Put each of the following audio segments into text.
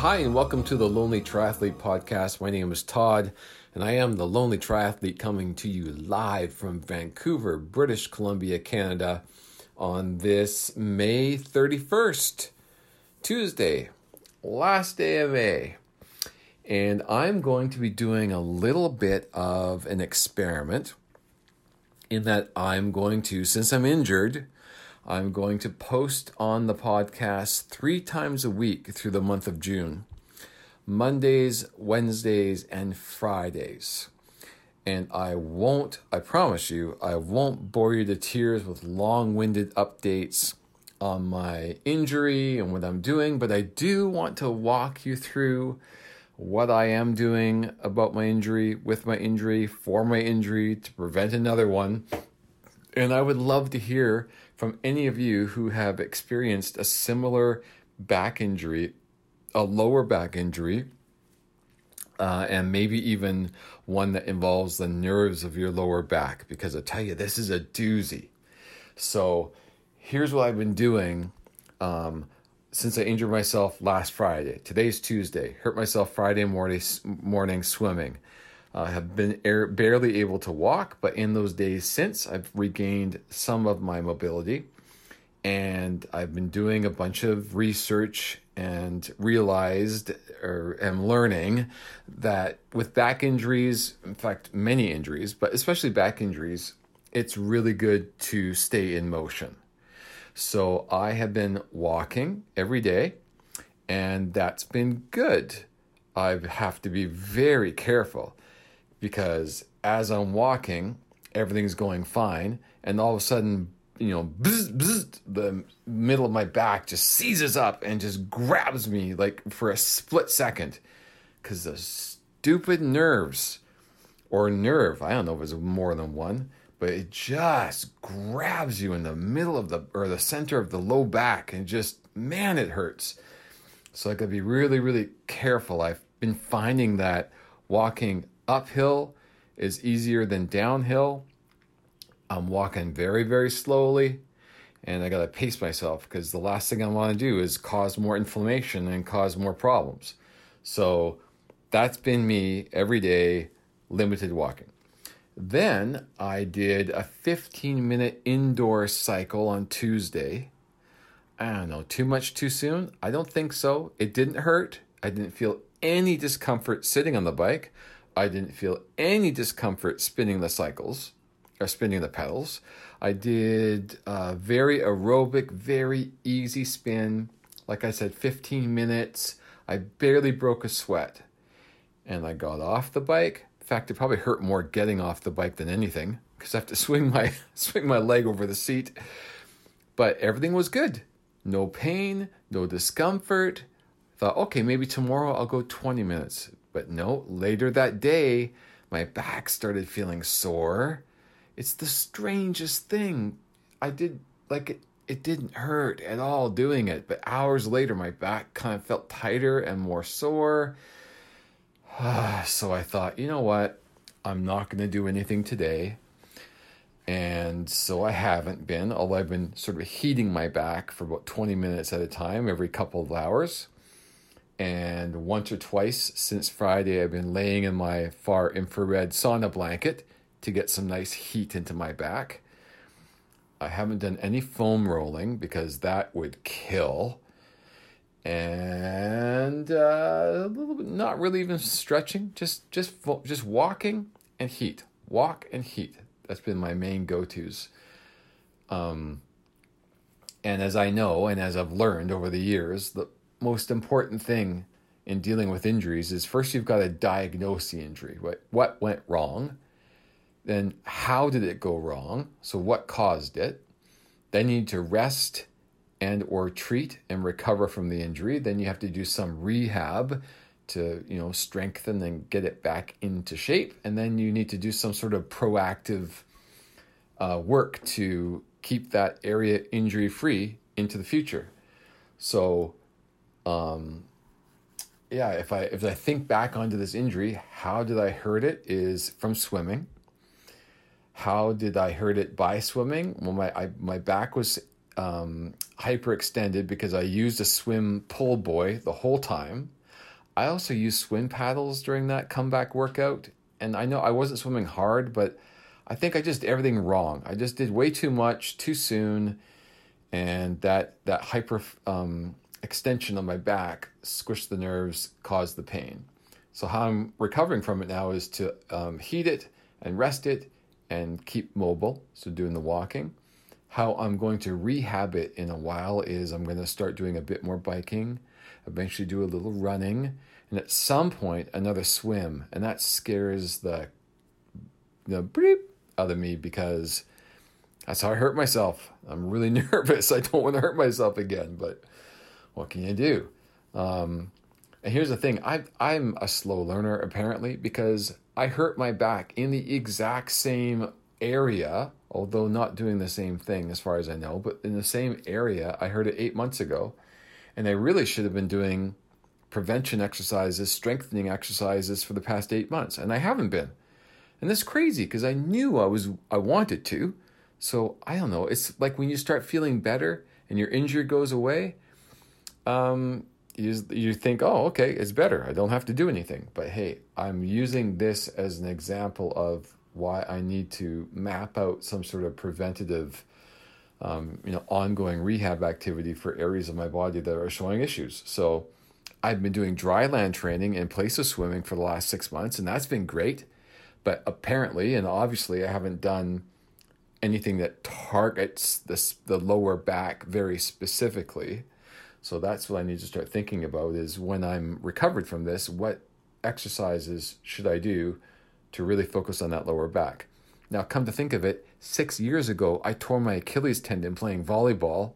Hi, and welcome to the Lonely Triathlete Podcast. My name is Todd, and I am the Lonely Triathlete coming to you live from Vancouver, British Columbia, Canada, on this May 31st, Tuesday, last day of May. And I'm going to be doing a little bit of an experiment in that I'm going to, since I'm injured, I'm going to post on the podcast three times a week through the month of June Mondays, Wednesdays, and Fridays. And I won't, I promise you, I won't bore you to tears with long winded updates on my injury and what I'm doing, but I do want to walk you through what I am doing about my injury, with my injury, for my injury, to prevent another one. And I would love to hear from any of you who have experienced a similar back injury, a lower back injury, uh, and maybe even one that involves the nerves of your lower back, because I tell you, this is a doozy. So here's what I've been doing um, since I injured myself last Friday. Today's Tuesday. Hurt myself Friday morning, morning swimming. I uh, have been air, barely able to walk, but in those days since, I've regained some of my mobility. And I've been doing a bunch of research and realized or am learning that with back injuries, in fact, many injuries, but especially back injuries, it's really good to stay in motion. So I have been walking every day, and that's been good. I have to be very careful because as I'm walking, everything's going fine, and all of a sudden, you know, bzz, bzz, the middle of my back just seizes up and just grabs me like for a split second. Because the stupid nerves or nerve, I don't know if it's more than one, but it just grabs you in the middle of the or the center of the low back and just man it hurts. So i gotta be really really careful. I've been finding that walking uphill is easier than downhill i'm walking very very slowly and i gotta pace myself because the last thing i want to do is cause more inflammation and cause more problems so that's been me every day limited walking then I did a 15 minute indoor cycle on Tuesday. I don't know, too much too soon? I don't think so. It didn't hurt. I didn't feel any discomfort sitting on the bike. I didn't feel any discomfort spinning the cycles or spinning the pedals. I did a very aerobic, very easy spin. Like I said, 15 minutes. I barely broke a sweat. And I got off the bike, in fact, it probably hurt more getting off the bike than anything because I have to swing my swing my leg over the seat. But everything was good. No pain, no discomfort. Thought, okay, maybe tomorrow I'll go 20 minutes. But no, later that day, my back started feeling sore. It's the strangest thing. I did like it it didn't hurt at all doing it, but hours later my back kind of felt tighter and more sore so I thought, you know what? I'm not going to do anything today. And so I haven't been, although I've been sort of heating my back for about 20 minutes at a time every couple of hours. And once or twice since Friday, I've been laying in my far infrared sauna blanket to get some nice heat into my back. I haven't done any foam rolling because that would kill. And uh, a little bit not really even stretching just just just walking and heat walk and heat. That's been my main go-to's. Um, and as i know and as i've learned over the years the most important thing in dealing with injuries is first you've got to diagnose the injury. What what went wrong? Then how did it go wrong? So what caused it? Then you need to rest and or treat and recover from the injury. Then you have to do some rehab to you know strengthen and get it back into shape. And then you need to do some sort of proactive uh, work to keep that area injury free into the future. So um, yeah if i if i think back onto this injury how did i hurt it is from swimming how did i hurt it by swimming well my I, my back was um, hyperextended because I used a swim pull buoy the whole time. I also used swim paddles during that comeback workout. And I know I wasn't swimming hard, but I think I just did everything wrong. I just did way too much too soon. And that, that hyper um, extension on my back squished the nerves, caused the pain. So, how I'm recovering from it now is to um, heat it and rest it and keep mobile. So, doing the walking. How I'm going to rehab it in a while is I'm going to start doing a bit more biking eventually do a little running, and at some point another swim, and that scares the the bleep out of me because that's how I hurt myself. I'm really nervous. I don't want to hurt myself again, but what can you do? Um, and here's the thing: I I'm a slow learner apparently because I hurt my back in the exact same area, although not doing the same thing as far as I know, but in the same area. I heard it eight months ago, and I really should have been doing prevention exercises, strengthening exercises for the past eight months, and I haven't been. And that's crazy because I knew I was I wanted to. So I don't know. It's like when you start feeling better and your injury goes away, um, you you think, oh, okay, it's better. I don't have to do anything. But hey, I'm using this as an example of why I need to map out some sort of preventative um, you know, ongoing rehab activity for areas of my body that are showing issues. So I've been doing dry land training in place of swimming for the last six months, and that's been great. But apparently, and obviously, I haven't done anything that targets this the lower back very specifically. So that's what I need to start thinking about is when I'm recovered from this, what exercises should I do to really focus on that lower back? Now, come to think of it, six years ago, I tore my Achilles tendon playing volleyball,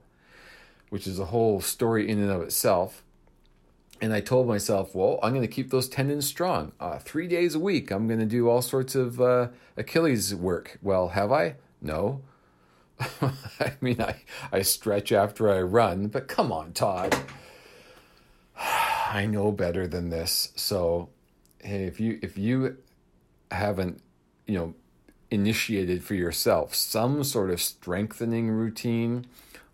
which is a whole story in and of itself. And I told myself, well, I'm going to keep those tendons strong. Uh, three days a week, I'm going to do all sorts of uh, Achilles work. Well, have I? No. I mean, I, I stretch after I run, but come on, Todd. I know better than this. So, hey, if you if you haven't, you know, initiated for yourself some sort of strengthening routine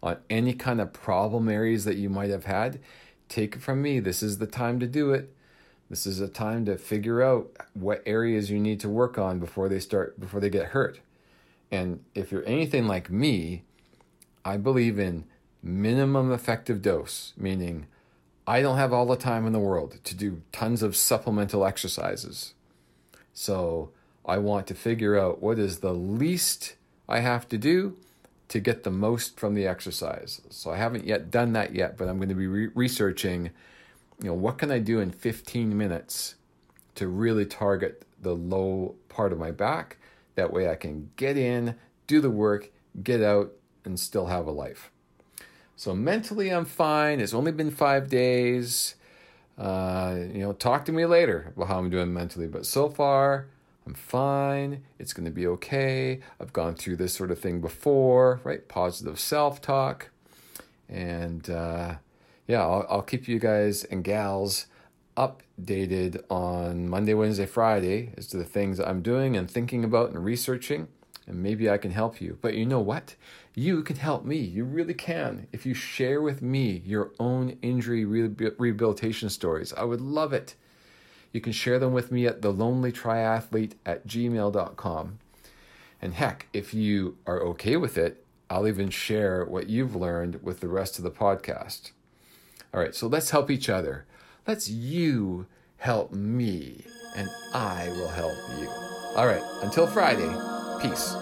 on any kind of problem areas that you might have had, take it from me. This is the time to do it. This is a time to figure out what areas you need to work on before they start before they get hurt. And if you're anything like me, I believe in minimum effective dose, meaning I don't have all the time in the world to do tons of supplemental exercises. So I want to figure out what is the least I have to do to get the most from the exercise. So I haven't yet done that yet, but I'm going to be re- researching, you know, what can I do in 15 minutes to really target the low part of my back. That way I can get in, do the work, get out, and still have a life. So mentally, I'm fine. It's only been five days. Uh, you know, talk to me later about how I'm doing mentally. But so far, I'm fine. It's going to be okay. I've gone through this sort of thing before, right? Positive self talk. And uh, yeah, I'll, I'll keep you guys and gals updated on Monday, Wednesday, Friday as to the things I'm doing and thinking about and researching. And maybe I can help you. But you know what? You can help me. You really can. If you share with me your own injury rehabilitation stories, I would love it. You can share them with me at thelonelytriathlete at gmail.com. And heck, if you are okay with it, I'll even share what you've learned with the rest of the podcast. All right, so let's help each other. Let's you help me, and I will help you. All right, until Friday, peace.